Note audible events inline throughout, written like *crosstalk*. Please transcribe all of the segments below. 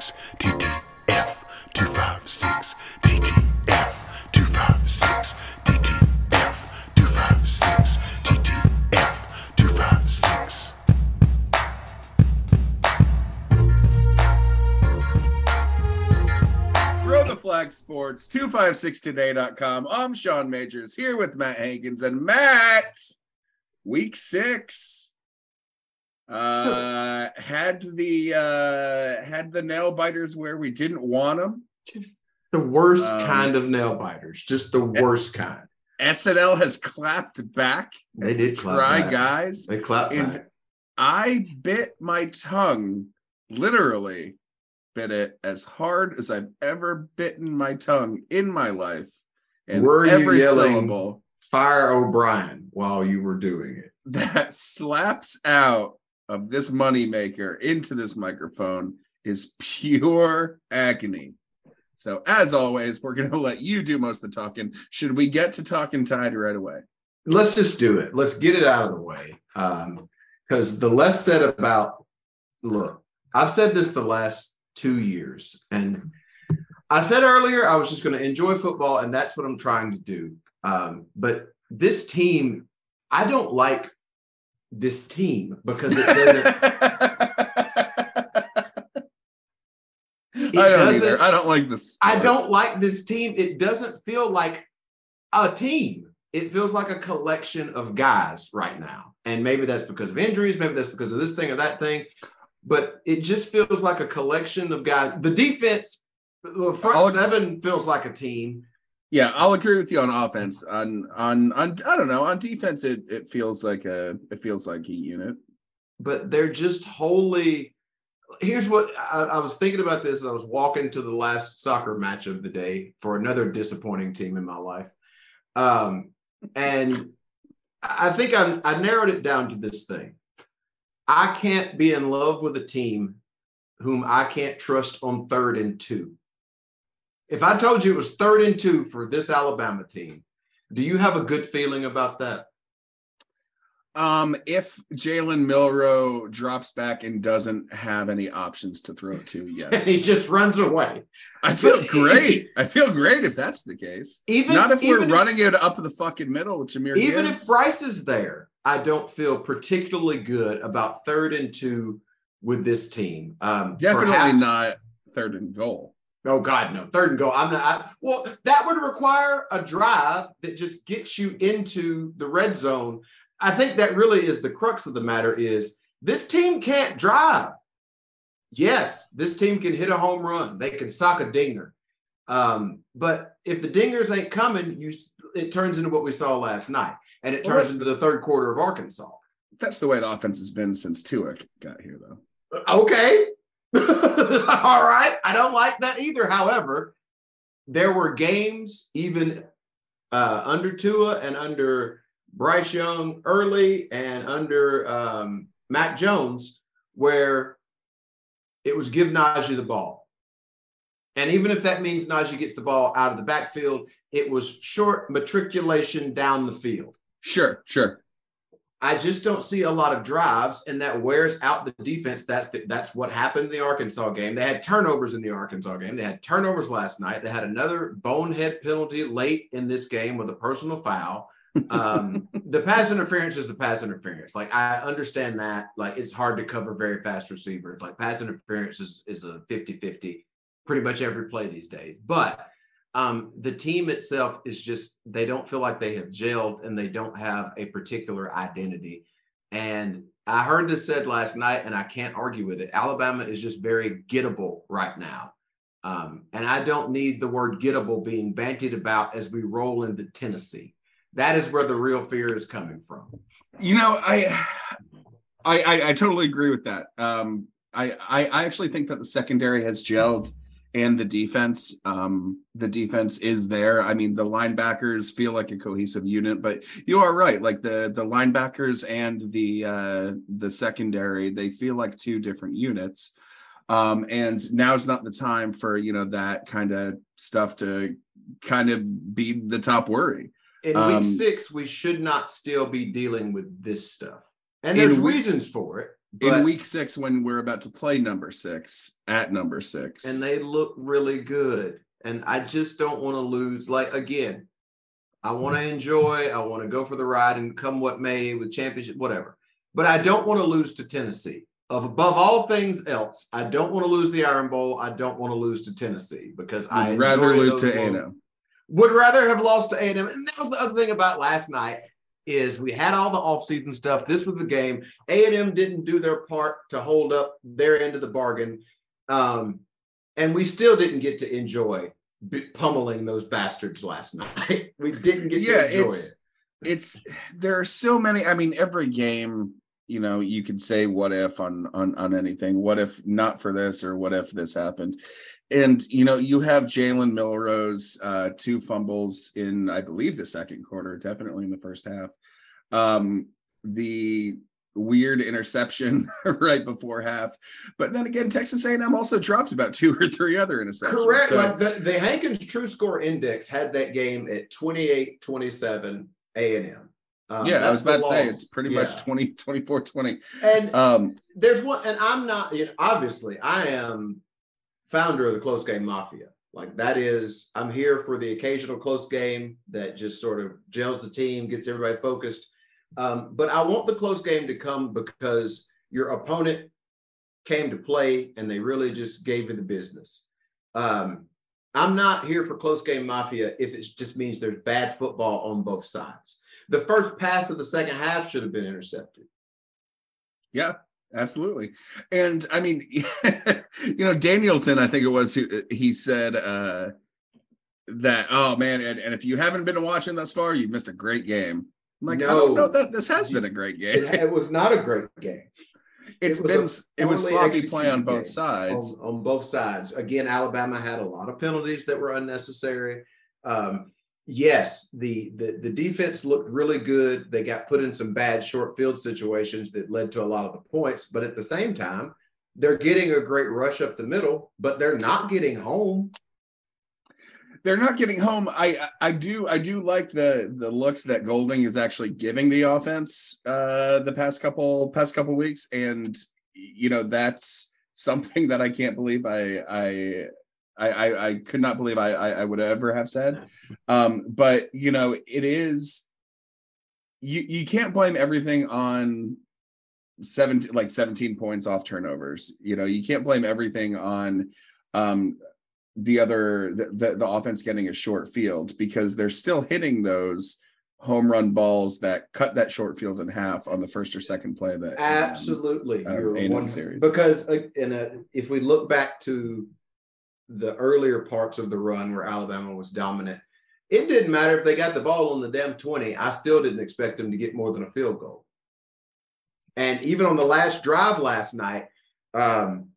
256 TTF 256 TTF 256 TTF 256 TTF 256 Throw the flag sports 256today.com. I'm Sean Majors here with Matt Hankins and Matt. Week six. Uh had the uh had the nail biters where we didn't want them. The worst Um, kind of nail biters, just the worst kind. SNL has clapped back. They did clap Try back. guys. They clapped And back. I bit my tongue, literally bit it as hard as I've ever bitten my tongue in my life. And Were you yelling- syllable Fire O'Brien while you were doing it. that *laughs* slaps out of this moneymaker into this microphone is pure agony. So, as always, we're going to let you do most of the talking. Should we get to talking tide right away? Let's just do it. Let's get it out of the way. Um, because the less said about look, I've said this the last two years, and I said earlier I was just going to enjoy football, and that's what I'm trying to do. Um, but this team, I don't like this team because it doesn't *laughs* I don't either. I don't like this. I don't like this team. It doesn't feel like a team. It feels like a collection of guys right now. And maybe that's because of injuries, maybe that's because of this thing or that thing. But it just feels like a collection of guys. The defense, the front I'll- seven feels like a team. Yeah, I'll agree with you on offense. On on on I don't know on defense. It it feels like a it feels like a unit. but they're just wholly. Here's what I, I was thinking about this. I was walking to the last soccer match of the day for another disappointing team in my life, um, and I think I, I narrowed it down to this thing: I can't be in love with a team whom I can't trust on third and two. If I told you it was third and two for this Alabama team, do you have a good feeling about that? Um, if Jalen Milroe drops back and doesn't have any options to throw to, *laughs* yes, he just runs away. I feel great. I feel great if that's the case. Even Not if we're even running it up the fucking middle with Jahmyr. even Gibbs. if Bryce is there, I don't feel particularly good about third and two with this team. Um, definitely perhaps- not third and goal. Oh God, no! Third and goal. I'm not. I, well, that would require a drive that just gets you into the red zone. I think that really is the crux of the matter. Is this team can't drive? Yes, this team can hit a home run. They can sock a dinger. Um, but if the dingers ain't coming, you it turns into what we saw last night, and it turns that's- into the third quarter of Arkansas. That's the way the offense has been since Tua got here, though. Okay. *laughs* All right. I don't like that either. However, there were games even uh, under Tua and under Bryce Young early and under um, Jones where it was give Najee the ball. And even if that means Najee gets the ball out of the backfield, it was short matriculation down the field. Sure, sure. I just don't see a lot of drives, and that wears out the defense. That's the, that's what happened in the Arkansas game. They had turnovers in the Arkansas game. They had turnovers last night. They had another bonehead penalty late in this game with a personal foul. Um, *laughs* the pass interference is the pass interference. Like I understand that. Like it's hard to cover very fast receivers. Like pass interference is is a 50-50 pretty much every play these days. But um, the team itself is just they don't feel like they have gelled and they don't have a particular identity. And I heard this said last night, and I can't argue with it. Alabama is just very gettable right now. Um, and I don't need the word gettable being bantied about as we roll into Tennessee. That is where the real fear is coming from. You know, I, I, I, I totally agree with that. Um, I, I, I actually think that the secondary has gelled, and the defense, um, the defense is there. I mean, the linebackers feel like a cohesive unit, but you are right. Like the the linebackers and the uh, the secondary, they feel like two different units. Um, and now is not the time for you know that kind of stuff to kind of be the top worry. In Um, week six, we should not still be dealing with this stuff. And there's reasons for it. But- in week six when we're about to play number six at number six. and they look really good. And I just don't want to lose. Like again, I want to enjoy. I want to go for the ride and come what may with championship, whatever. But I don't want to lose to Tennessee. Of above all things else, I don't want to lose the Iron Bowl. I don't want to lose to Tennessee because I I'd rather lose to. A&M. Would rather have lost to A&M. And that was the other thing about last night is we had all the offseason stuff. This was the game. A&M didn't do their part to hold up their end of the bargain. Um, and we still didn't get to enjoy b- pummeling those bastards last *laughs* night. we didn't get Yeah, to enjoy it's- it. It's there are so many. I mean, every game, you know, you could say what if on on on anything. What if not for this, or what if this happened? And you know, you have Jalen Milroe's, uh, two fumbles in, I believe, the second quarter, definitely in the first half. Um, the weird interception *laughs* right before half, but then again, Texas A&M also dropped about two or three other interceptions. Correct. So- like the, the Hankins True Score Index had that game at 28 27 A&M. Um, yeah, I was about to say it's pretty Yeah. much 20, 24, 20. And Um, there's one, and I'm not, you know, obviously, I am founder of the close game mafia. Like that is, I'm here for the occasional close game that just sort of gels the team, gets everybody focused. Um, but I want the close game to come because your opponent came to play and they really just gave you the business. Um, I'm not here for close game mafia if it just means there's bad football on both sides. The first pass of the second half should have been intercepted. Yeah, absolutely. And I mean, *laughs* you know, Danielson, I think it was who he said uh that, oh man, and, and if you haven't been watching thus far, you've missed a great game. I'm like, I don't No. know that this has been a great game. It, it was not a great game. *laughs* It's it been a it was sloppy play on both sides. on, on both sides. Again, Alabama had a lot of penalties that were unnecessary. Um, yes, the, the the defense looked really good. They got put in some bad short field situations that led to a lot of the points, but at the same time, they're getting a great rush up the middle, but they're not getting home. They're not getting home. I I do I do like the the looks that Golding is actually giving the offense uh the past couple past couple weeks, and you know that's something *laughs* that I can't believe I I I I, I could not believe I, I I would ever have said. Um, but you know it is you you can't blame everything on 17 like 17 points off turnovers. You know you can't blame everything on um the other the, the the offense getting a short field because they're still hitting those home run balls that cut that short field in half on the first or second play that um, Absolutely, uh, You're one- series. because uh, in a, if we look back to the earlier parts of the run where Alabama was dominant, it didn't matter if they got the ball on the damn twenty. I still didn't expect them to get more than a field goal. And even on the last drive last night, um,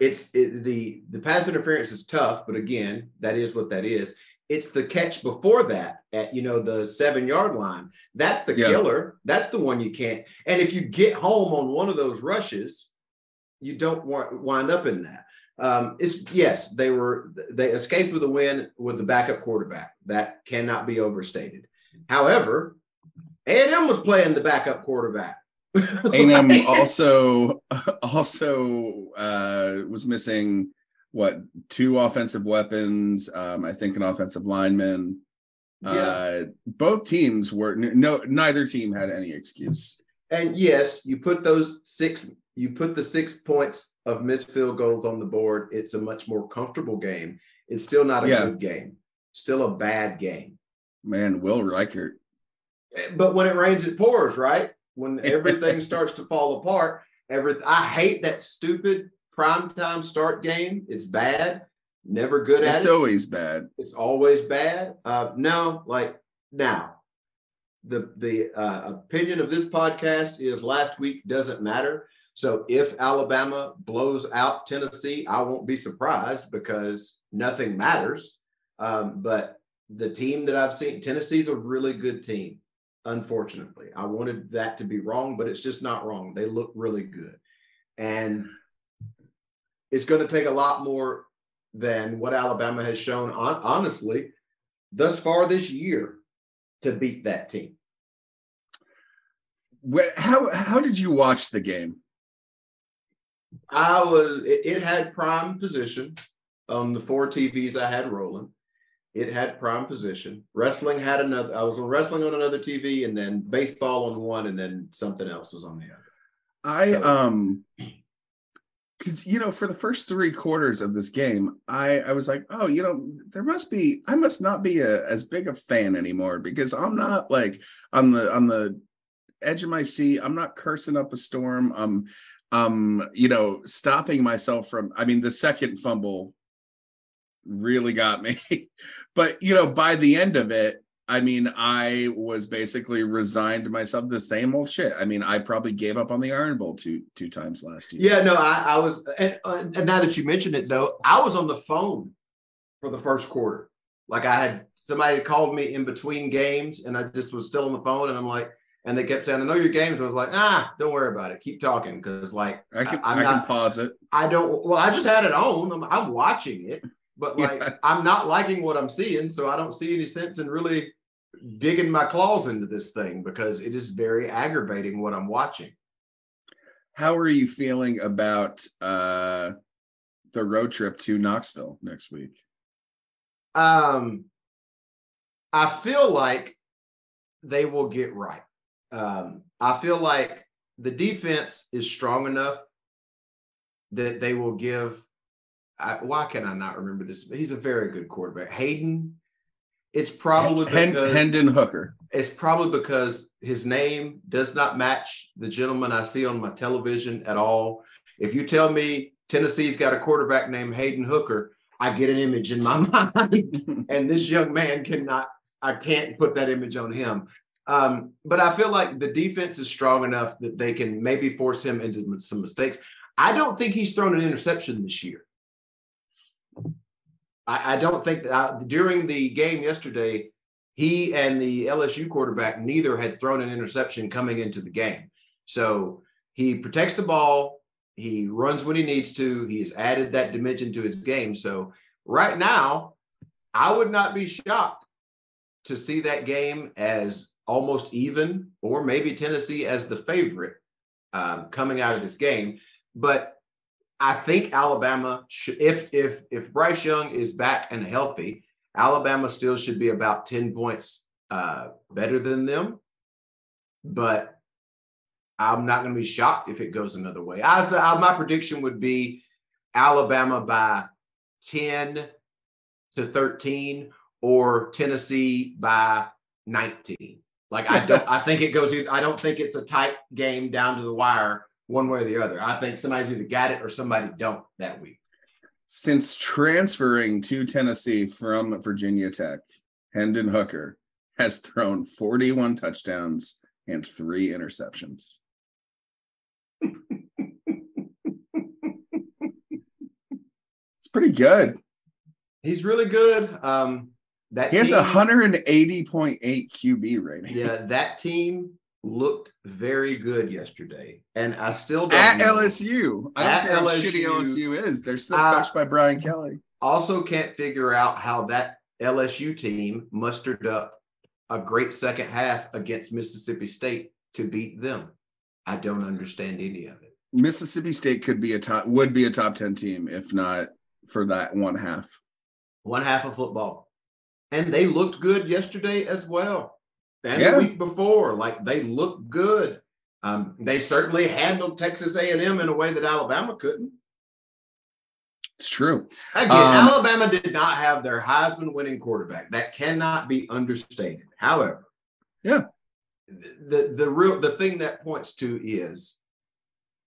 it's it, the the pass interference is tough, but again, that is what that is. It's the catch before that at you know the seven yard line. That's the Yeah. killer. That's the one you can't. And if you get home on one of those rushes, you don't want wind up in that. Um, it's yes, they were they escaped with a win with the backup quarterback. That cannot be overstated. However, A&M was playing the backup quarterback. A&M *laughs* *laughs* also *laughs* also uh was missing what two offensive weapons um I think an offensive lineman Yeah. uh both teams were no neither team had any excuse And yes, you put those six, you put the six points of missed field goals on the board. It's a much more comfortable game. It's still not a Yeah. good game. Still a bad game. man Will Reichert But when it rains, it pours, right? When *laughs* everything starts to fall apart, every I hate that stupid primetime start game. It's bad. Never good at it's it. always bad it's always bad. Uh, no, like now, the the uh, opinion of this podcast is last week doesn't matter. So if Alabama blows out Tennessee, I won't be surprised because nothing matters. Um, but the team that I've seen, Tennessee's a really good team. Unfortunately, I wanted that to be wrong, but it's just not wrong. They look really good, and it's going to take a lot more than what Alabama has shown, on, honestly, thus far this year to beat that team. How how did you watch the game I was. It, it had prime position on the four TVs I had rolling. It had prime position. Wrestling had another. I was wrestling on another TV, and then baseball on one, and then something else was on the other. I um because you know for the first three quarters of this game i i was like oh you know there must be i must not be a, as big a fan anymore because i'm not like on the on the edge of my seat i'm not cursing up a storm i'm um you know stopping myself from i mean the second fumble really got me *laughs* but you know by the end of it I mean, I was basically resigned to myself the same old shit. I mean, I probably gave up on the Iron Bowl two two times last year. Yeah, no, I, I was, and, uh, and now that you mentioned it, though, I was on the phone for the first quarter. Like I had somebody had called me in between games, and I just was still on the phone, and I'm like, and they kept saying, "I know your games." I was like, "Ah, don't worry about it. Keep talking," because like I can, I, I not, can pause it. I don't. Well, I just had it on. I'm, I'm watching it, but like yeah. I'm not liking what I'm seeing, so I don't see any sense in really digging my claws into this thing because it is very aggravating what I'm watching. How are you feeling about uh the road trip to Knoxville next week? Um I feel like they will get right. Um I feel like the defense is strong enough that they will give I, why can I not remember this? He's a very good quarterback. Hayden it's probably because Hendon Hooker. It's probably because his name does not match the gentleman I see on my television at all. If you tell me Tennessee's got a quarterback named Hayden Hooker, I get an image in my *laughs* mind, *laughs* and this young man cannot. I can't put that image on him. Um, but I feel like the defense is strong enough that they can maybe force him into some mistakes. I don't think he's thrown an interception this year. I, I don't think that uh, during the game yesterday, he and the LSU quarterback neither had thrown an interception coming into the game. So he protects the ball. He runs when he needs to. He's added that dimension to his game. So right now, I would not be shocked to see that game as almost even, or maybe Tennessee as the favorite um, coming out of this game. But I think Alabama, if if if Bryce Young is back and healthy, Alabama still should be about ten points uh, better than them. But I'm not going to be shocked if it goes another way. I, I, my prediction would be Alabama by ten to thirteen, or Tennessee by nineteen. Like *laughs* I don't, I think it goes. I don't think it's a tight game down to the wire one way or the other. I think somebody's either got it or somebody don't that week. Since transferring to Tennessee from Virginia Tech, Hendon Hooker has thrown 41 touchdowns and three interceptions. *laughs* it's pretty good. He's really good. Um, that he has a 180.8 QB rating. Yeah, that team looked very good yesterday, and I still don't at know. LSU. I don't at care LSU, how shitty LSU is. They're still coached by Brian Kelly. Also, can't figure out how that LSU team mustered up a great second half against Mississippi State to beat them. I don't understand any of it. Mississippi State could be a top would be a top 10 team if not for that one half. One half of football. And they looked good yesterday as well and yeah. the week before. Like they looked good. Um, they certainly handled Texas A&M in a way that Alabama couldn't. It's true. Again, um, Alabama did not have their Heisman winning quarterback. That cannot be understated. However, yeah, the the real the thing that points to is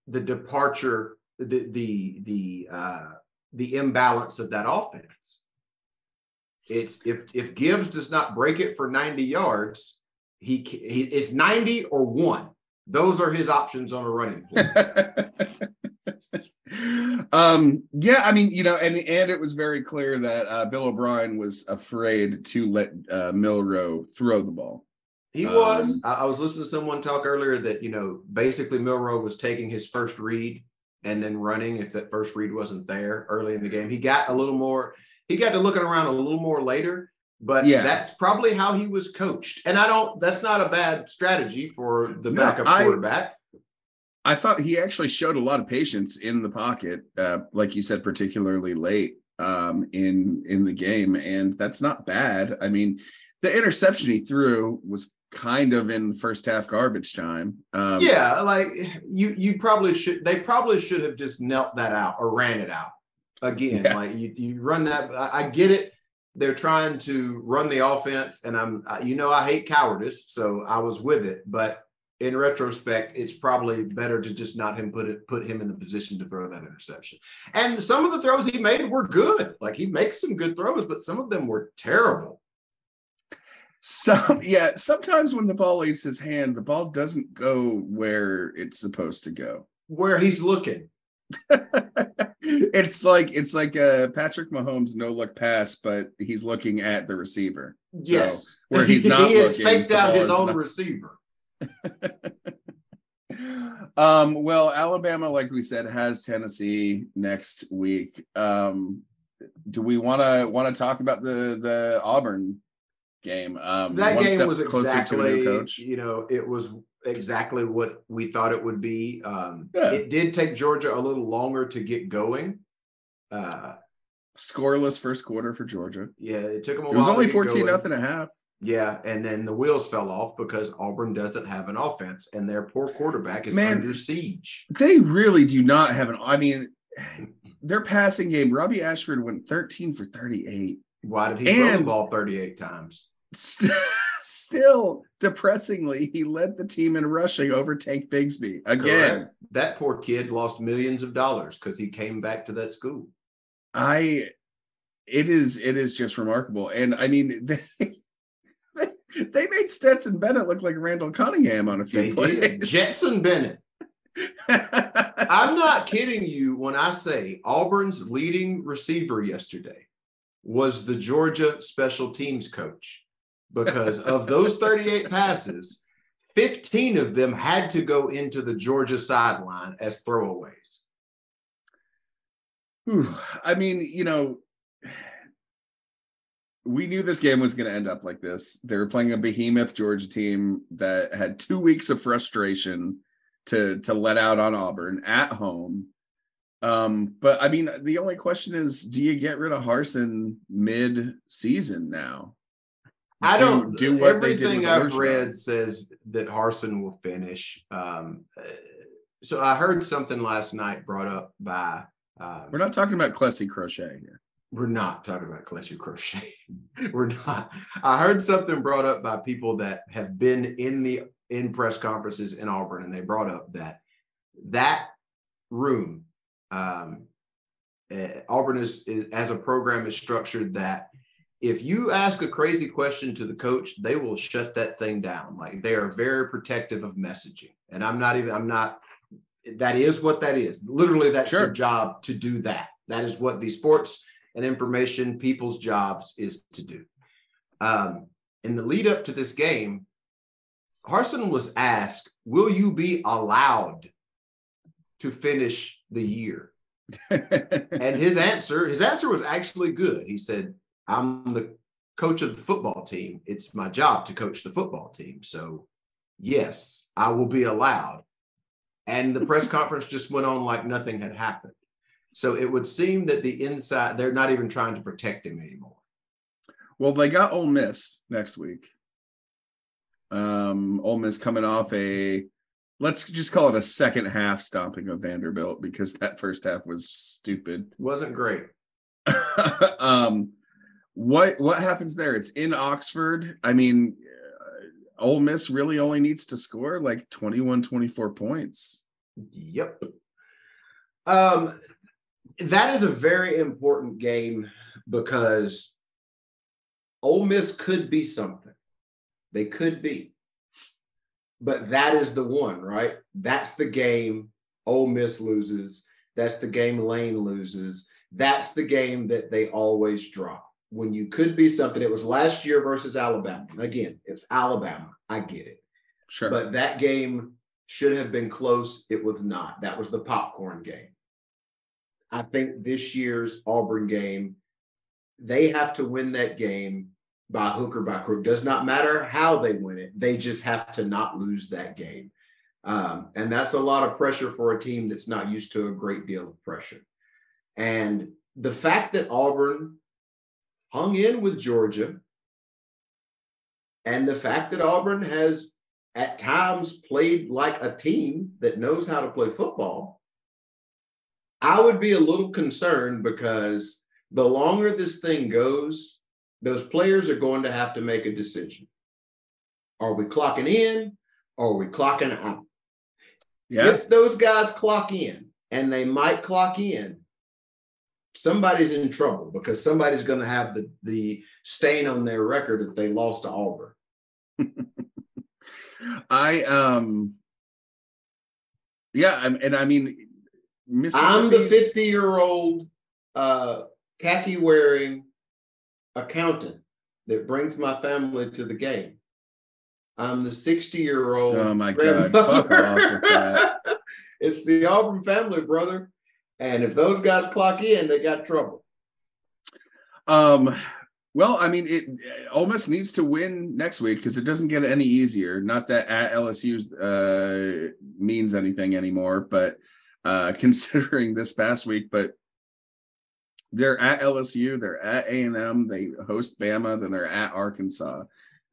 the departure, the the the uh, the imbalance of that offense. It's if if Gibbs does not break it for 90 yards, he, he it's 90 or one. Those are his options on a running *laughs* um yeah i mean you know and and it was very clear that uh, bill o'brien was afraid to let uh, milroe throw the ball. He was. Um, I, I was listening to someone talk earlier that you know basically Milroe was taking his first read and then running if that first read wasn't there early in the game. He got a little more he got to looking around a little more later but yeah. that's probably how he was coached. And I don't, that's not a bad strategy for the backup no, quarterback. I thought he actually showed a lot of patience in the pocket, uh, like you said, particularly late um, in in the game, and that's not bad. I mean, the interception he threw was kind of in first half garbage time. Um, yeah, like you you probably should. They probably should have just knelt that out or ran it out again. Yeah. Like you you run that. I, I get it. They're trying to run the offense, and I'm you know I hate cowardice, so I was with it, but. In retrospect, it's probably better to just not him put it put him in the position to throw that interception. And some of the throws he made were good. Like he makes some good throws, but some of them were terrible. Some yeah, sometimes when the ball leaves his hand, the ball doesn't go where it's supposed to go. Where he's looking, *laughs* it's like it's like a Patrick Mahomes no look pass, but he's looking at the receiver. yes, where he's not he has looking, faked out his own not- receiver. *laughs* um, well, Alabama, like we said, has Tennessee next week. Um, do we want to want to talk about the the Auburn game? Um, that one game step was closer to a exactly you know it was exactly what we thought it would be um Yeah. it did take georgia a little longer to get going uh Scoreless first quarter for Georgia. yeah it took them a It was only 14 nothing and a half. yeah and then the wheels fell off because auburn doesn't have an offense and their poor quarterback is Man. under siege They really do not have an. I mean, their passing game. Robby Ashford went 13 for 38. why did he throw the ball 38 times St- *laughs* Still, depressingly, he led the team in rushing over Tank Bigsby again. Correct. that poor kid lost millions of dollars because he came back to that school I it is it is just remarkable. And I mean *laughs* they they made Stetson Bennett look like Randall Cunningham on a few they plays. did jetson bennett *laughs* I'm not kidding you when I say Auburn's leading receiver yesterday was the Georgia special teams coach because of those 38 passes, 15 of them had to go into the Georgia sideline as throwaways. Whew. I mean, you know, we knew this game was going to end up like this. They were playing a behemoth Georgia team that had two weeks of frustration to to let out on Auburn at home. Um, but I mean, the only question is, do you get rid of Harsin mid-season now? I Do- don't do what everything I've read says that Harsin will finish. Um, uh, so I heard something last night brought up by uh, We're not talking about Clessy Crochet here. We're not talking about Kleshu Crochet. *laughs* We're not. I heard something brought up by people that have been in the in press conferences in Auburn, and they brought up that that room, um, uh, Auburn is, is as a program is structured that if you ask a crazy question to the coach, they will shut that thing down. Like they are very protective of messaging, and I'm not even. I'm not. That is what that is. Literally, that's Sure. their job to do that. That is what the sports and information people's jobs is to do. Um, in the lead up to this game, Harsin was asked, Will you be allowed to finish the year? *laughs* And his answer, his answer was actually good. He said, I'm the coach of the football team. It's my job to coach the football team. So, yes, I will be allowed. And the press *laughs* conference just went on like nothing had happened. So it would seem that the inside, they're not even trying to protect him anymore. Well, they got Ole Miss next week. Um, Ole Miss coming off a let's just call it a second half stomping of Vanderbilt because that first half was stupid. Wasn't great. *laughs* um, what what happens there? It's in Oxford. I mean, uh, Ole Miss really only needs to score like 21, 24 points. Yep. Um, that is a very important game because Ole Miss could be something. They could be. But that is the one, right? That's the game Ole Miss loses. That's the game Lane loses. That's the game that they always drop. When you could be something, it was last year versus Alabama. Again, it's Alabama. I get it. Sure. But that game should have been close. It was not. That was the popcorn game. I think this year's Auburn game, they have to win that game by hook or by crook. Does not matter how they win it. They just have to not lose that game. Um, and that's a lot of pressure for a team that's not used to a great deal of pressure. And the fact that Auburn hung in with Georgia and the fact that Auburn has at times played like a team that knows how to play football, I would be a little concerned because the longer this thing goes, those players are going to have to make a decision. Are we clocking in or are we clocking out? Yeah. If those guys clock in, and they might clock in, somebody's in trouble because somebody's going to have the, the stain on their record if they lost to Auburn. *laughs* I um yeah, and I mean I'm the 50 year old uh, khaki wearing accountant that brings my family to the game. I'm the 60 year old. Oh my God, fuck off with that. *laughs* it's the Auburn family, brother. And if those guys clock in, they got trouble. Um well, I mean, it Ole Miss needs to win next week because it doesn't get any easier. Not that at LSU's uh, means anything anymore, but uh, *laughs* considering this past week, but they're at LSU, they're at A and M, they host Bama, then they're at Arkansas,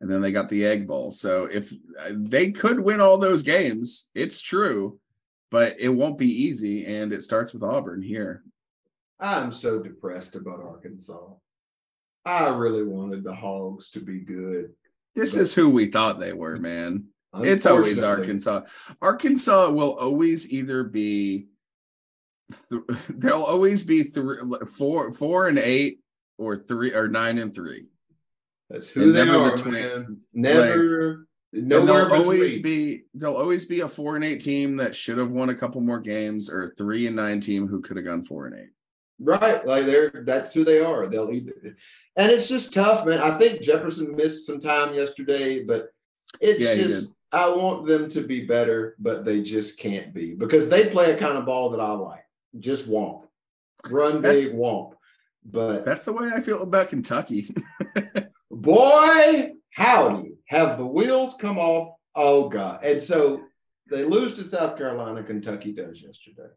and then they got the Egg Bowl. So if uh, they could win all those games, it's true, but it won't be easy, and it starts with Auburn here. I'm so depressed about Arkansas. I really wanted the Hogs to be good. This is who we thought they were, man. It's always Arkansas. Arkansas will always either be th- *laughs* they'll always be three, four, four and eight, or three or nine and three. That's who and they never are, between- man. Never, And nowhere they'll always be they'll always be a four and eight team that should have won a couple more games, or a three and nine team who could have gone four and eight. Right. Like they're that's who they are. They'll either and it's just tough, man. I think Jefferson missed some time yesterday, but it's Yeah, just I want them to be better, but they just can't be because they play a kind of ball that I like. Just womp. Run That's- big womp. But That's the way I feel about Kentucky. *laughs* boy, howdy, have the wheels come off. Oh God. And so they lose to South Carolina, Kentucky does yesterday.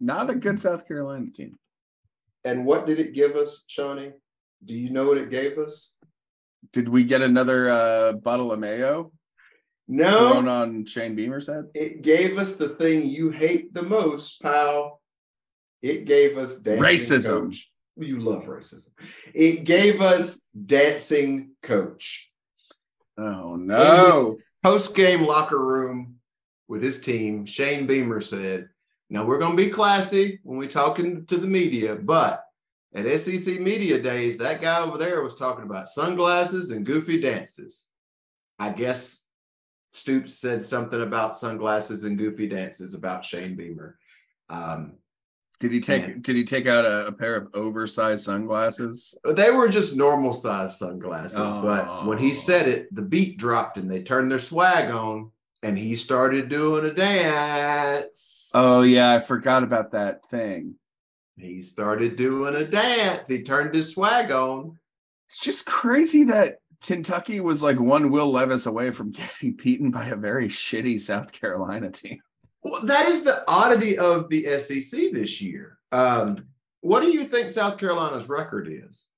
Not a good South Carolina team. And what did it give us, Shawnee? Do you know what it gave us? Did we get another uh, bottle of mayo No. thrown on Shane Beamer's head? it gave us the thing you hate the most, pal. It gave us dancing Racism. Coach. You love racism. It gave us dancing coach. Oh no! Post game locker room with his team. Shane Beamer said, "Now we're going to be classy when we talking to the media, but at SEC media days, that guy over there was talking about sunglasses and goofy dances. I guess Stoops said something about sunglasses and goofy dances about Shane Beamer. Um, Did he take Man. Did he take out a, a pair of oversized sunglasses? they were just normal size sunglasses, Oh. but when he oh. said it, the beat dropped and they turned their swag on, and he started doing a dance. Oh yeah, I forgot about that thing. He started doing a dance. He turned his swag on. It's just crazy that Kentucky was like one Will Levis away from *laughs* getting beaten by a very shitty South Carolina team. Well, that is the oddity of the SEC this year. Um, what do you think South Carolina's record is?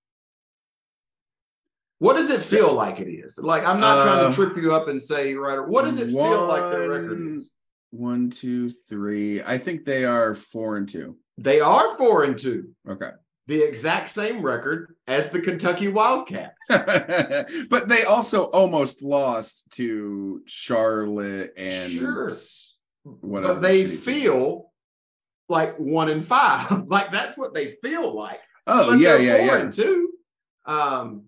What does it feel like it is? Like I'm not trying Uh, to trip you up and say right. What does it feel like their record is? One, two, three. I think they are four and two. They are four and two, Okay. the exact same record as the Kentucky Wildcats. *laughs* but they also almost lost to Charlotte and Sure. Whatever. but they feel like one and five. *laughs* like that's what they feel like. Oh But yeah, yeah, yeah. two. Um,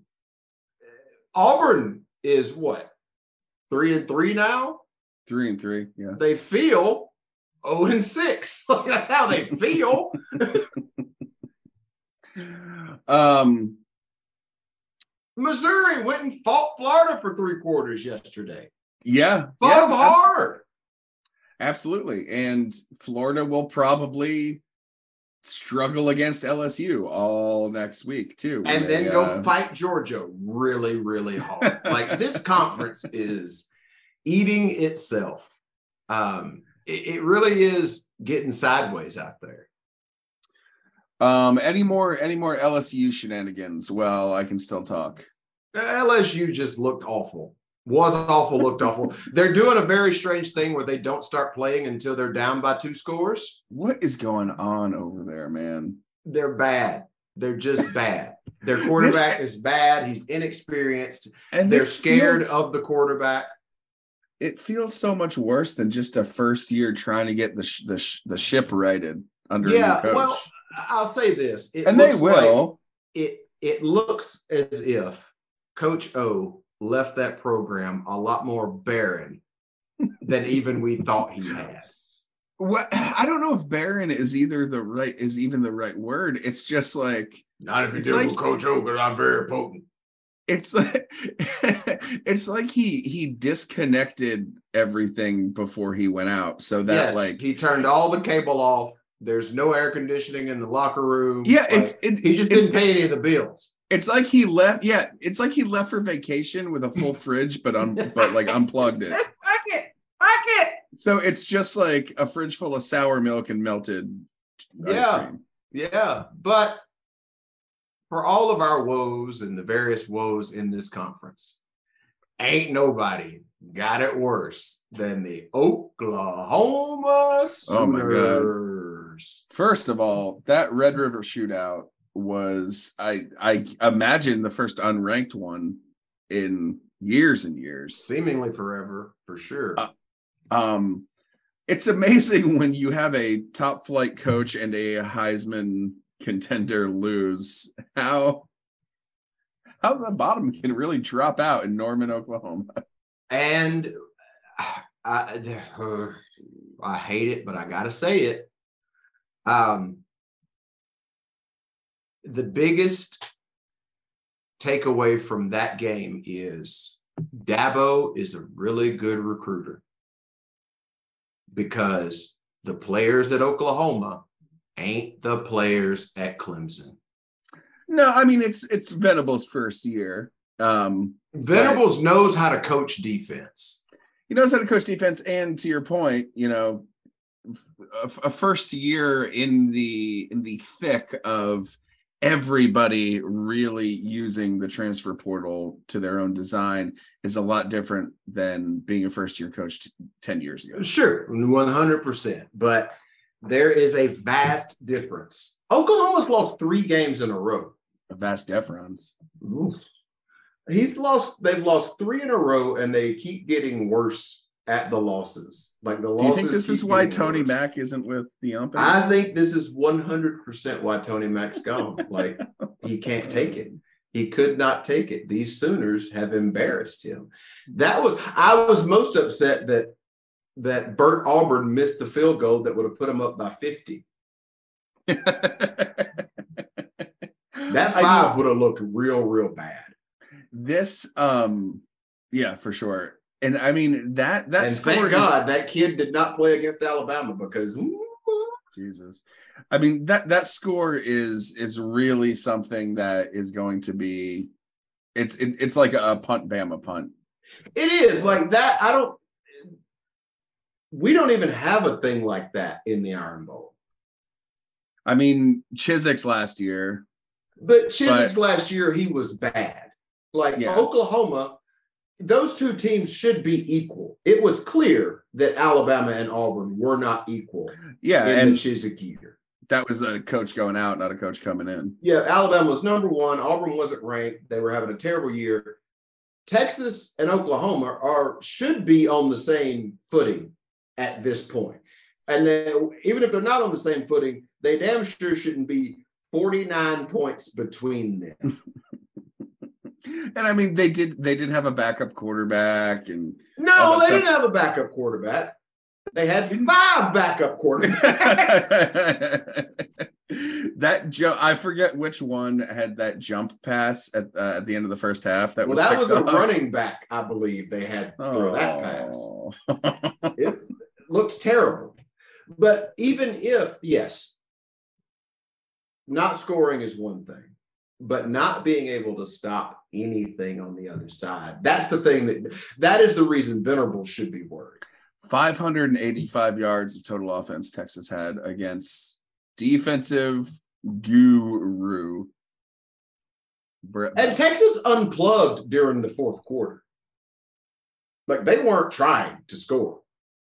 Auburn is what three and three now. Three and three. Yeah. They feel zero and six. *laughs* Like, that's how they feel. *laughs* Um. Missouri went and fought Florida for three quarters yesterday. Yeah. Fought yeah, them hard. Absolutely. And Florida will probably struggle against LSU all next week too. and then go uh, fight Georgia really, really *laughs* hard. like this conference is eating itself. Um, it, it really is getting sideways out there. Um, any more any more LSU shenanigans? Well, I can still talk. LSU just looked awful. Was awful, looked awful. They're doing a very strange thing where they don't start playing until they're down by two scores. What is going on over there, man? They're bad. They're just bad. Their *laughs* quarterback is bad. He's inexperienced. And They're scared feels- of the quarterback. it feels so much worse than just a first year trying to get the sh- the, sh- the ship righted under Yeah, coach. well, I'll say this. It and they looks like- will. it it looks as if Coach O left that program a lot more barren than even we thought he had. what I don't know if barren is either the right is even the right word. It's just like Not if you It's deal with like- Coach O, because I'm very potent. it's like *laughs* it's like he he disconnected everything before he went out so that yes, like he turned all the cable off. There's no air conditioning in the locker room. yeah Like, it's it, he just it's, didn't pay any of the bills. It's like he left yeah it's like he left for vacation with a full *laughs* fridge but un, but like unplugged it *laughs* Fuck it. Fuck it. so it's just like a fridge full of sour milk and melted ice Yeah. cream. Yeah, but for all of our woes and the various woes in this conference, ain't nobody got it worse than the Oklahoma Sooners. Oh my God. First of all, that Red River shootout was I I imagine the first unranked one in years and years. Seemingly forever, for sure. Uh, Um it's amazing *laughs* when you have a top flight coach and a Heisman contender lose how how the bottom can really drop out in Norman, Oklahoma. *laughs* and *sighs* I, *sighs* I hate it, but I gotta say it. Um, the biggest takeaway from that game is Dabo is a really good recruiter because the players at Oklahoma ain't the players at Clemson. No, I mean it's it's Venable's first year. Um Venables knows how to coach defense. he knows how to coach defense and to your point you know a, a first year in the in the thick of everybody really using the transfer portal to their own design is a lot different than being a first year coach t- 10 years ago Sure, 100%. But there is a vast difference. Oklahoma's lost three games in a row. a vast difference. Oof. He's lost, they've lost three in a row and they keep getting worse at the losses. Like the losses. do you think this is why tony worse. mack isn't with the ump I think this is 100% why Tony Mack's gone. *laughs* like he can't take it. He could not take it. These Sooners have embarrassed him. That was I was most upset that that Bert Auburn missed the field goal that would have put him up by 50. *laughs* That five would have looked real, real bad. this um yeah for sure and i mean that that and score thank is- God that kid did not play against Alabama because Jesus. I mean that that score is is really something that is going to be it's it, it's like a punt Bama punt. it is like that. I don't we don't even have a thing like that in the Iron Bowl. I mean Chizik's last year. But Chizik's last year, he was bad. Like Yeah. Oklahoma, those two teams should be equal. It was clear that Alabama and Auburn were not equal Yeah, in and the Chizik year. that was a coach going out, not a coach coming in. Yeah, Alabama was number one. Auburn wasn't ranked. They were having a terrible year. Texas and Oklahoma are should be on the same footing at this point. And then even if they're not on the same footing, they damn sure shouldn't be 49 points between them. *laughs* And I mean they did they did have a backup quarterback and No, they that didn't have a backup quarterback. They had five backup quarterbacks. *laughs* that jump I forget which one had that jump pass at uh, at the end of the first half that well, was that was a off. running back, I believe. They had to throw that pass. Oh. It looked terrible. But even if, yes, not scoring is one thing, but not being able to stop anything on the other side. That's the thing that that is the reason Venables should be worried. 585 yards of total offense Texas had against defensive guru. Brett And Texas unplugged during the fourth quarter. Like they weren't trying to score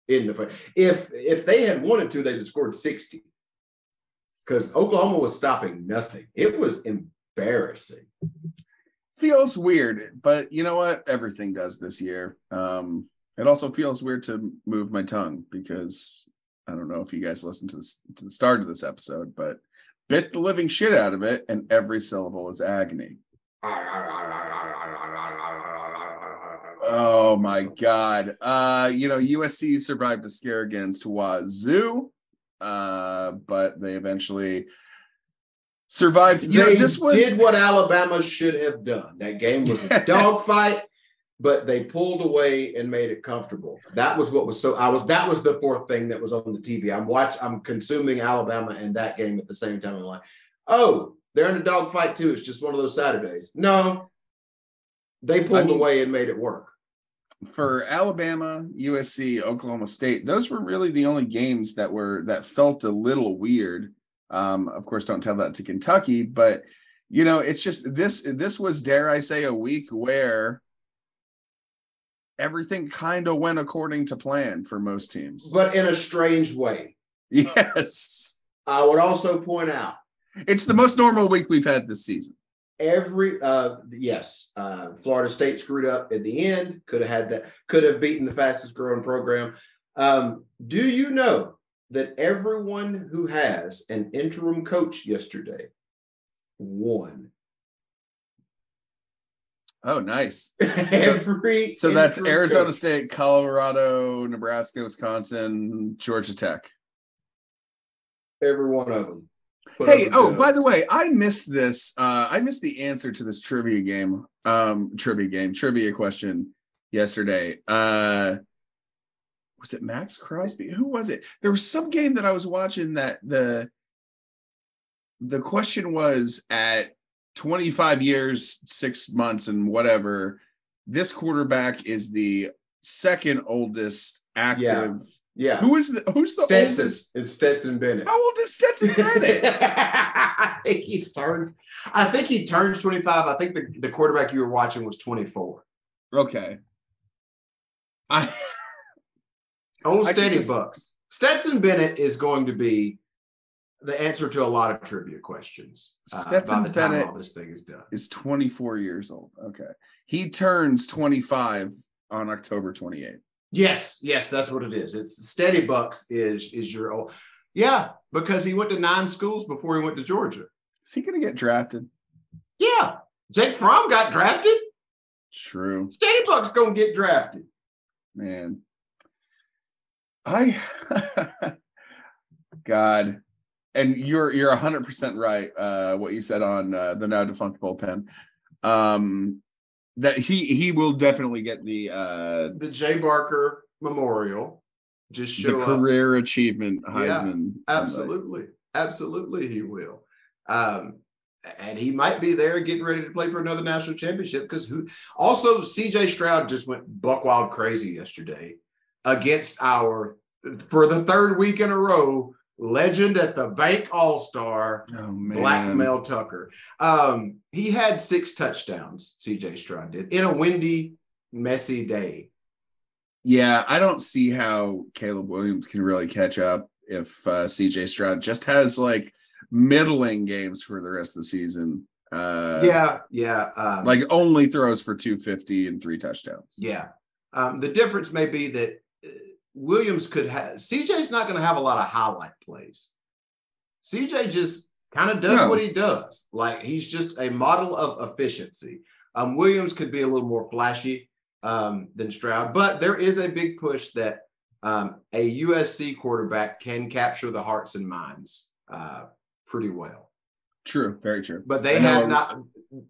in the if if they had wanted to, they'd have scored 60. Because Oklahoma was stopping nothing. It was embarrassing. feels weird, but you know what? Everything does this year. Um, it also feels weird to move my tongue because I don't know if you guys listened to this to the start of this episode, but bit the living shit out of it, and every syllable is agony. Oh my god. Uh, you know, USC survived a scare against Wazoo, uh, but they eventually survived. You know, they this was did what Alabama should have done. That game was a *laughs* dogfight, but they pulled away and made it comfortable. That was what was so. I was that was the fourth thing that was on the TV. I'm watch. I'm consuming Alabama and that game at the same time. I'm like, oh, they're in a dogfight too. It's just one of those Saturdays. No, they pulled I mean- away and made it work. for Alabama, USC, Oklahoma State, those were really the only games that were that felt a little weird. Um, of course, don't tell that to Kentucky, but you know, it's just this this was dare I say a week where everything kind of went according to plan for most teams. But in a strange way. Yes. I would also point out It's the most normal week we've had this season. every uh yes uh florida state screwed up at the end could have had that could have beaten the fastest growing program um do you know that everyone who has an interim coach yesterday won Oh, nice. *laughs* every So that's Arizona coach. State, Colorado, Nebraska, Wisconsin, Georgia Tech. every one of them Put Hey, oh, by the way, I missed this. Uh, I missed the answer to this trivia game, um, trivia game, trivia question yesterday. Uh, was it Max Crosby? Who was it? There was some game that I was watching that the the question was at 25 years, six months, and whatever. This quarterback is the second oldest active. yeah Who is the who's the Stetson. oldest? it's Stetson Bennett. How old is Stetson Bennett? *laughs* I think he turns. I think he turns 25. I think the, the quarterback you were watching was 24. Okay. I Could steady just- bucks. Stetson Bennett is going to be the answer to a lot of trivia questions. uh, Stetson by the time Bennett all this thing is done. is 24 years old. Okay. He turns 25 on October 28th. Yes, yes, that's what it is. It's steady bucks is is your old. Yeah, because he went to nine schools before he went to Georgia. Is he going to get drafted? Yeah, Jake Fromm got drafted. True, Steady bucks gonna get drafted. man. I *laughs* God. And you're you're 100% right uh what you said on uh, the now defunct bullpen. Um that he he will definitely get the uh the Jay Barker Memorial. Just the show up. career achievement Yeah, Heisman. Absolutely, absolutely, he will. Um, and he might be there getting ready to play for another national championship because who? Also, C.J. Stroud just went buck wild crazy yesterday against our for the third week in a row legend at the Bank All Star. Oh man. Black Mel Tucker. Um, he had six touchdowns, CJ Stroud did, in a windy, messy day. Yeah, I don't see how Caleb Williams can really catch up if uh, CJ Stroud just has like middling games for the rest of the season. Uh, yeah, yeah. Um, like only throws for 250 and three touchdowns. yeah. Um, the difference may be that Williams could have, CJ's not going to have a lot of highlight plays. CJ just kind of does No. what he does. Like he's just a model of efficiency. Um, Williams could be a little more flashy um, than Stroud, but there is a big push that um, a USC quarterback can capture the hearts and minds uh, pretty well. True, very true. But they have not.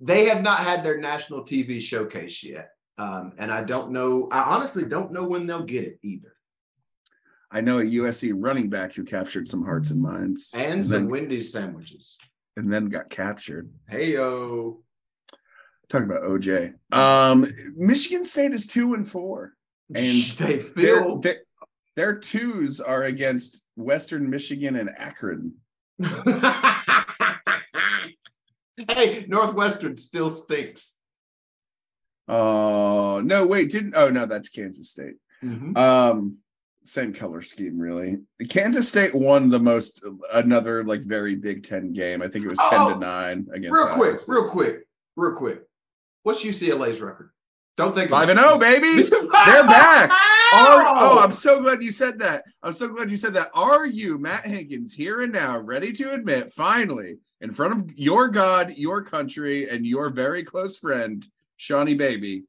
They have not had their national TV showcase yet, um, and I don't know. I honestly don't know when they'll get it either. I know a USC running back who captured some hearts and minds And some then, Wendy's sandwiches. and then got captured. Hey yo, Talking about OJ. Um, Michigan State is two and four. *laughs* And they feel they're, Their twos are against Western Michigan and Akron. *laughs* hey, Northwestern still stinks. Oh no, wait, didn't oh no, that's Kansas State. Mhm. Um, same color scheme, really. Kansas State won the most another like very Big Ten game. I think it was ten Oh, to nine against Real quick, State. real quick, real quick. What's UCLA's record? Don't think Five and about oh, baby. They're *laughs* back. Are, oh, I'm so glad you said that. I'm so glad you said that. Are you, Matt Hankins, here and now, ready to admit, finally, in front of your God, your country, and your very close friend, Shawnee Baby,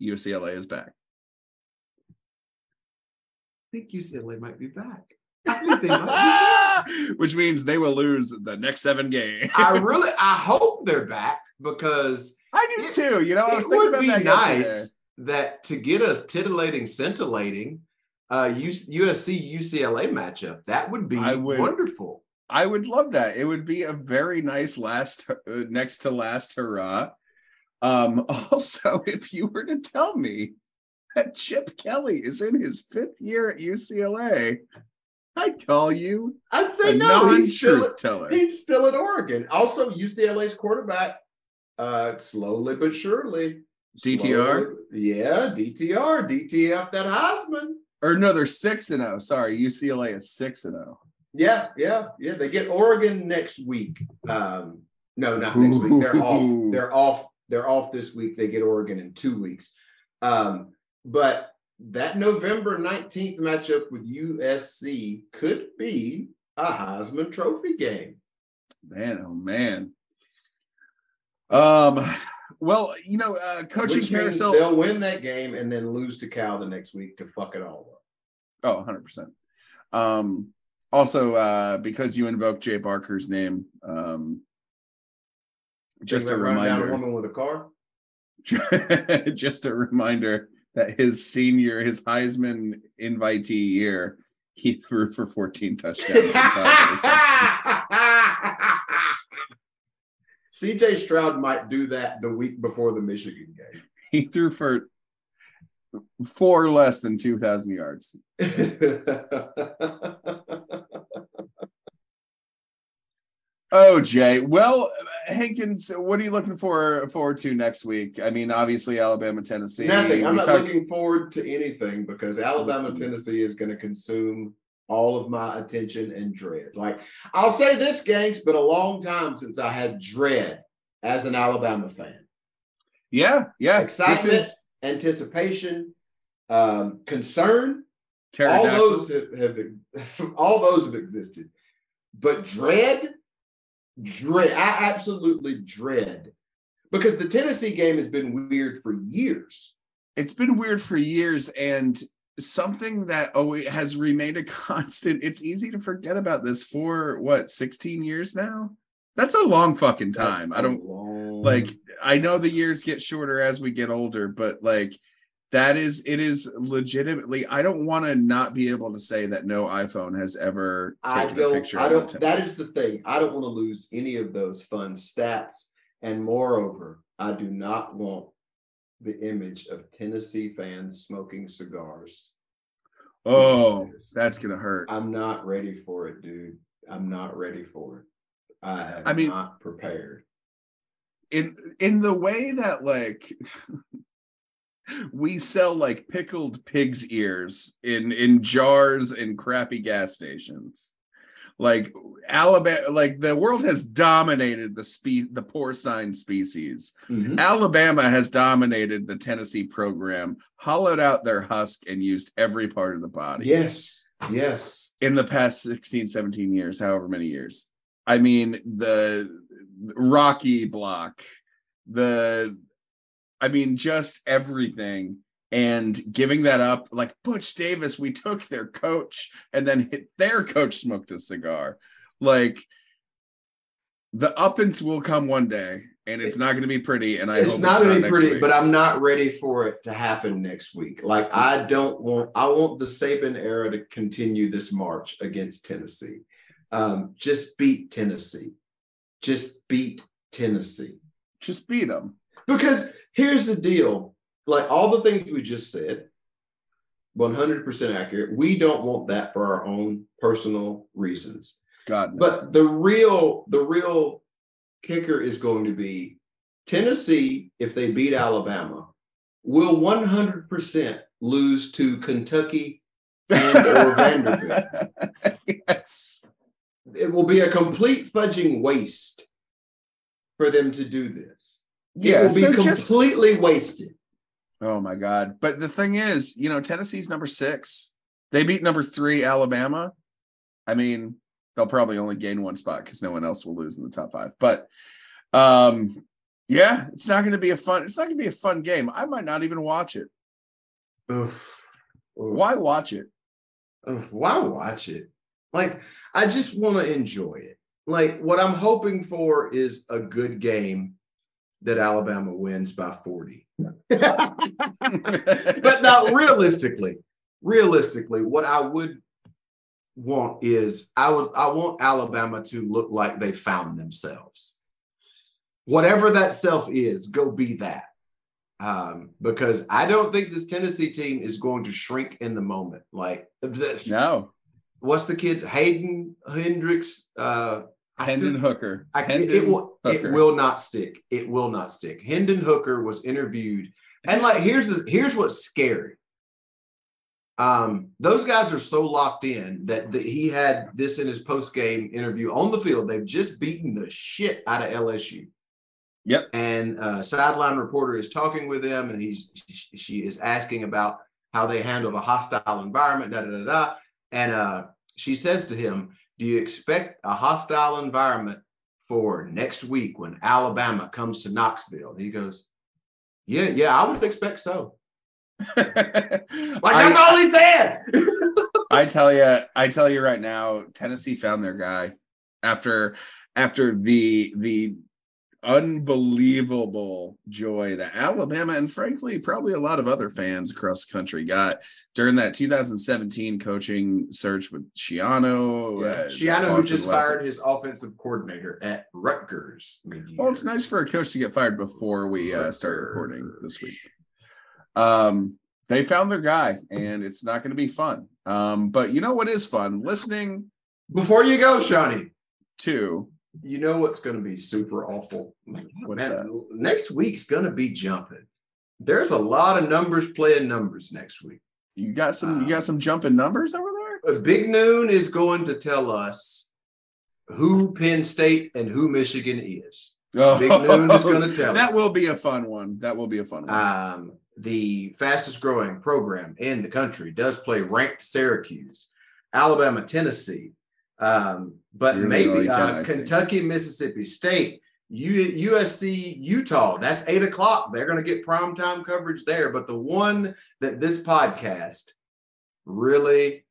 UCLA is back? I think UCLA might be back. Might be back. *laughs* Which means they will lose the next seven games. I really, I hope they're back because I do It- too. You know, I was it thinking would about be that yesterday. nice that to get us titillating, scintillating, uh, USC UCLA matchup. That would be I would- wonderful. I would love that. It would be a very nice last uh, next to last hurrah. Um, *laughs* also, if you were to tell me that *laughs* Chip Kelly is in his fifth year at UCLA, I'd call you I'd say no. He's still, non-truth teller. he's still at Oregon. Also, UCLA's quarterback, uh, slowly but surely. DTR? slowly- yeah, DTR, DTF that Heisman. Or no, they're six and zero. Sorry, UCLA is six and oh. zero. Yeah, yeah, yeah. They get Oregon next week. Um, no, not next week. They're off. They're off. They're off this week. They get Oregon in two weeks. Um, but that November 19th matchup with USC could be a Heisman Trophy game. Man, oh man. Um, well, you know, uh, coaching Which carousel. they'll win that game and then lose to Cal the next week to fuck it all up. Oh, 100%. Um, also, uh, because you invoked Jay Barker's name, um, just a running down a reminder, woman with a car. *laughs* just a reminder that his senior, his Heisman invitee year, he threw for 14 touchdowns and five interceptions. *laughs* CJ Stroud might do that the week before the Michigan game. He threw for four less than 2,000 yards. *laughs* Oh, Jay. Well, Hankins, what are you looking for forward to next week? I mean, obviously Alabama, Tennessee. Nothing. I'm We not talked- looking forward to anything because Alabama, Tennessee is going to consume all of my attention and dread. Like I'll say this, gangs, but a long time since I had dread as an Alabama fan. Yeah, yeah. Excitement, is anticipation, um, concern. All those have, have *laughs* all those have existed, but dread, dread. I absolutely dread because the Tennessee game has been weird for years. It's been weird for years, and something that it has remained a *laughs* constant. It's easy to forget about this for what 16 years now. That's a long fucking time. That's I don't long- like I know the years get shorter as we get older, but like that is it is legitimately I don't want to not be able to say that no iPhone has ever taken a don't. picture I don't. That is the thing. I don't want to lose any of those fun stats, and moreover, I do not want the image of Tennessee fans smoking cigars. Oh, that's gonna hurt. I'm not ready for it, dude. I'm not ready for it. I I mean- not prepared. In in the way that like *laughs* we sell like pickled pig's ears in in jars in crappy gas stations. Like Alabama, like the world has dominated the spe- the porcine species. Mhm. Alabama has dominated the Tennessee program, hollowed out their husk, and used every part of the body Yes. Yes. in the past 16, 17 years, however many years. I mean, the Rocky block, the, I mean, just everything. And giving that up, like Butch Davis, we took their coach and then hit their coach smoked a cigar. Like the uppance will come one day and it's not going to be pretty. And I it's not gonna not be pretty, week. but I'm not ready for it to happen next week. Like I don't want I want the Saban era to continue this march against Tennessee. Um, just beat Tennessee. Just beat Tennessee. just beat them. Because here's the deal: like all the things we just said, 100% accurate. We don't want that for our own personal reasons. God, no. But the real the real kicker is going to be Tennessee if they beat Alabama will 100% lose to Kentucky and or *laughs* Vanderbilt. yes. It will be a complete fudging waste for them to do this. It Yeah. will be So just completely wasted. Oh my God. But the thing is, you know, Tennessee's number six. They beat number three, Alabama. I mean, they'll probably only gain one spot because no one else will lose in the top five. But um, yeah, it's not gonna be a fun, it's not gonna be a fun game. I might not even watch it. Oof. Oof. Why watch it? Oof. Why watch it? Like, I just want to enjoy it. Like, what I'm hoping for is a good game that Alabama wins by 40. *laughs* but now realistically, realistically, what I would want is I would I want Alabama to look like they found themselves. Whatever that self is, go be that. Um, because I don't think this Tennessee team is going to shrink in the moment. Like no. what's the kids? Hayden Hendricks. Uh Hendon still- Hooker. I, it, Hendon it will Hooker. it will not stick. It will not stick. Hendon Hooker was interviewed, and like here's the here's what's scary. Um, those guys are so locked in that, that he had this in his post game interview on the field. They've just beaten the shit out of LSU. Yep. And uh, sideline reporter is talking with him, and he's she, is asking about how they handle a hostile environment. Da da da da. And uh, she says to him, "Do you expect a hostile environment for next week when Alabama comes to Knoxville?" And he goes, "Yeah, yeah, I would expect so." Like *laughs* I- that's all he said. *laughs* I tell you, I tell you right now, Tennessee found their guy after after the the unbelievable joy that Alabama and frankly probably a lot of other fans across the country got during that 2017 coaching search with Schiano. uh, Schiano, who just fired his offensive coordinator at Rutgers. Well, it's nice for a coach to get fired before we uh, start recording this week. Um, they found their guy, and it's not going to be fun. Um, but you know what is fun? Listening Before you go, Shawnee, to you know what's going to be super awful. What's that? Next week's going to be jumping. There's a lot of numbers playing numbers next week. you got some you Um, got some jumping numbers over there. Big Noon is going to tell us who Penn State and who Michigan is. Big Noon is going *laughs* to tell Oh, that us. will be a fun one. That will be a fun one. Um, the fastest growing program in the country does play ranked Syracuse, Alabama, Tennessee, um, but Really maybe uh, Kentucky, Mississippi State, U- USC, Utah. That's eight o'clock. They're going to get primetime coverage there. But the one that this podcast really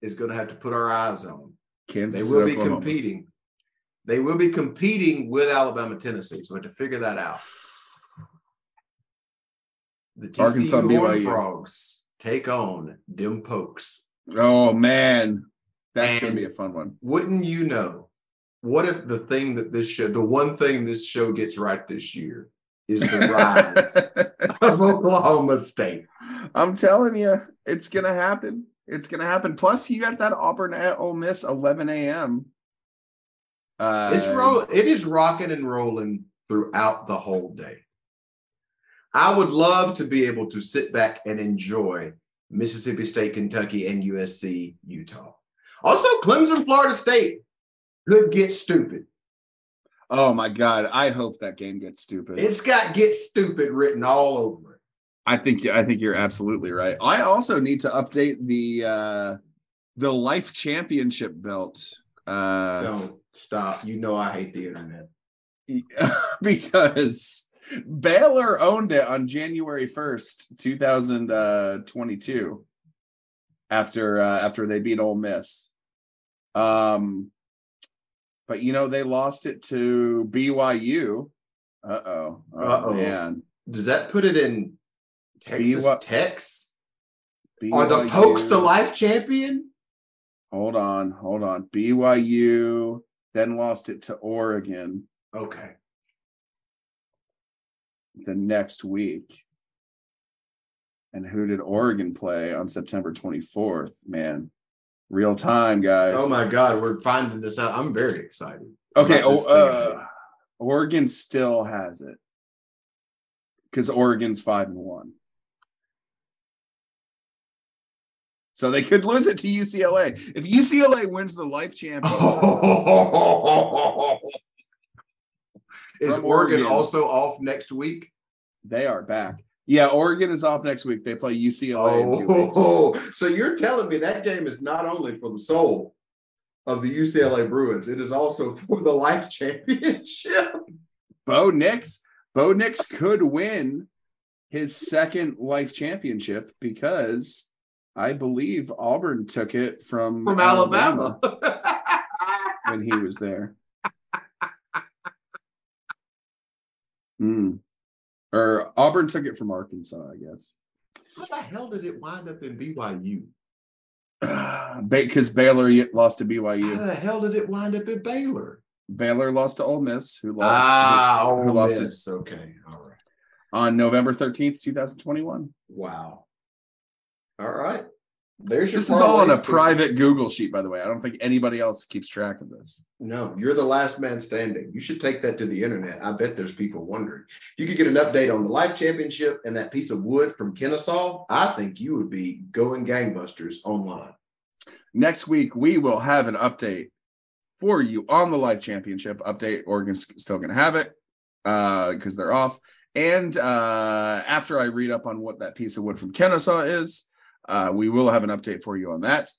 is going to have to put our eyes on, Kansas they will be Oklahoma. competing. They will be competing with Alabama, Tennessee. So we have to figure that out. The TCU Arkansas, BYU. Frogs take on them pokes. Oh man, that's And- gonna be a fun one. Wouldn't you know? What if the thing that this show, the one thing this show gets right this year, is the rise *laughs* of Oklahoma State? I'm telling you, it's gonna happen. It's gonna happen. Plus, you got that Auburn at Ole Miss 11 a.m. Uh, It's roll. It is rocking and rolling throughout the whole day. I would love to be able to sit back and enjoy Mississippi State, Kentucky, and USC, Utah. Also, Clemson, Florida State could get stupid. Oh my god, I hope that game gets stupid. It's got "get stupid" written all over it. I think I think you're absolutely right. I also need to update the uh the life championship belt uh Don't stop. You know I hate the internet. *laughs* because Baylor owned it on January 1st, 2022 after uh after they beat Ole Miss. Um but you know they lost it to BYU. Uh-oh. Oh Uh-oh. man. Does that put it in Texas BY Techs? Are the Pokes the life champion? Hold on, hold on. BYU then lost it to Oregon Okay. the next week. And who did Oregon play on September 24th? Man, real time, guys. Oh my God, we're finding this out. I'm very excited. Okay, oh, uh, Oregon still has it because Oregon's five and one. So they could lose it to UCLA. If UCLA wins the life championship, *laughs* Is Oregon Oregon. also off next week? they are back. Yeah, Oregon is off next week. They play UCLA in two weeks. Oh, *laughs* so you're telling me that game is not only for the soul of the UCLA Bruins, it is also *laughs* for the life championship. Bo Nix, Bo Nix could win his second life championship because I believe Auburn took it from, From Alabama. when he was there. *laughs* Hmm. Or Auburn took it from Arkansas, I guess. How the hell did it wind up in BYU? *sighs* Because Baylor lost to BYU. How the hell did it wind up in Baylor? Baylor lost to Ole Miss, who lost Ah, who, who Ole lost Miss. Okay, all right. on November 13th, 2021. Wow. All right. There's your This is all on a private Google sheet, by the way. I don't think anybody else keeps track of this. No, you're the last man standing. You should take that to the internet. I bet there's people wondering. If you could get an update on the life championship and that piece of wood from Kennesaw, I think you would be going gangbusters online. Next week, we will have an update for you on the Life Championship update. Oregon's still going to have it uh, because they're off. And uh, after I read up on what that piece of wood from Kennesaw is, uh, we will have an update for you on that.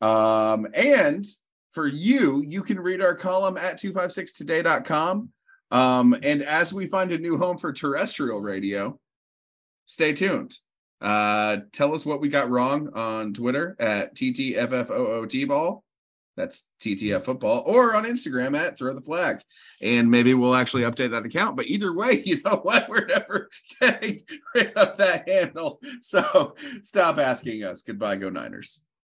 Um, and for you, you can read our column at 256today.com. Um, and as we find a new home for terrestrial radio, stay tuned. Uh, tell us what we got wrong on Twitter at TTFFOOT ball. That's TTF football, or on Instagram at throw the flag. And maybe we'll actually update that account. But either way, *laughs* you know what? We're never getting rid of that handle. So stop asking us. Goodbye, Go Niners.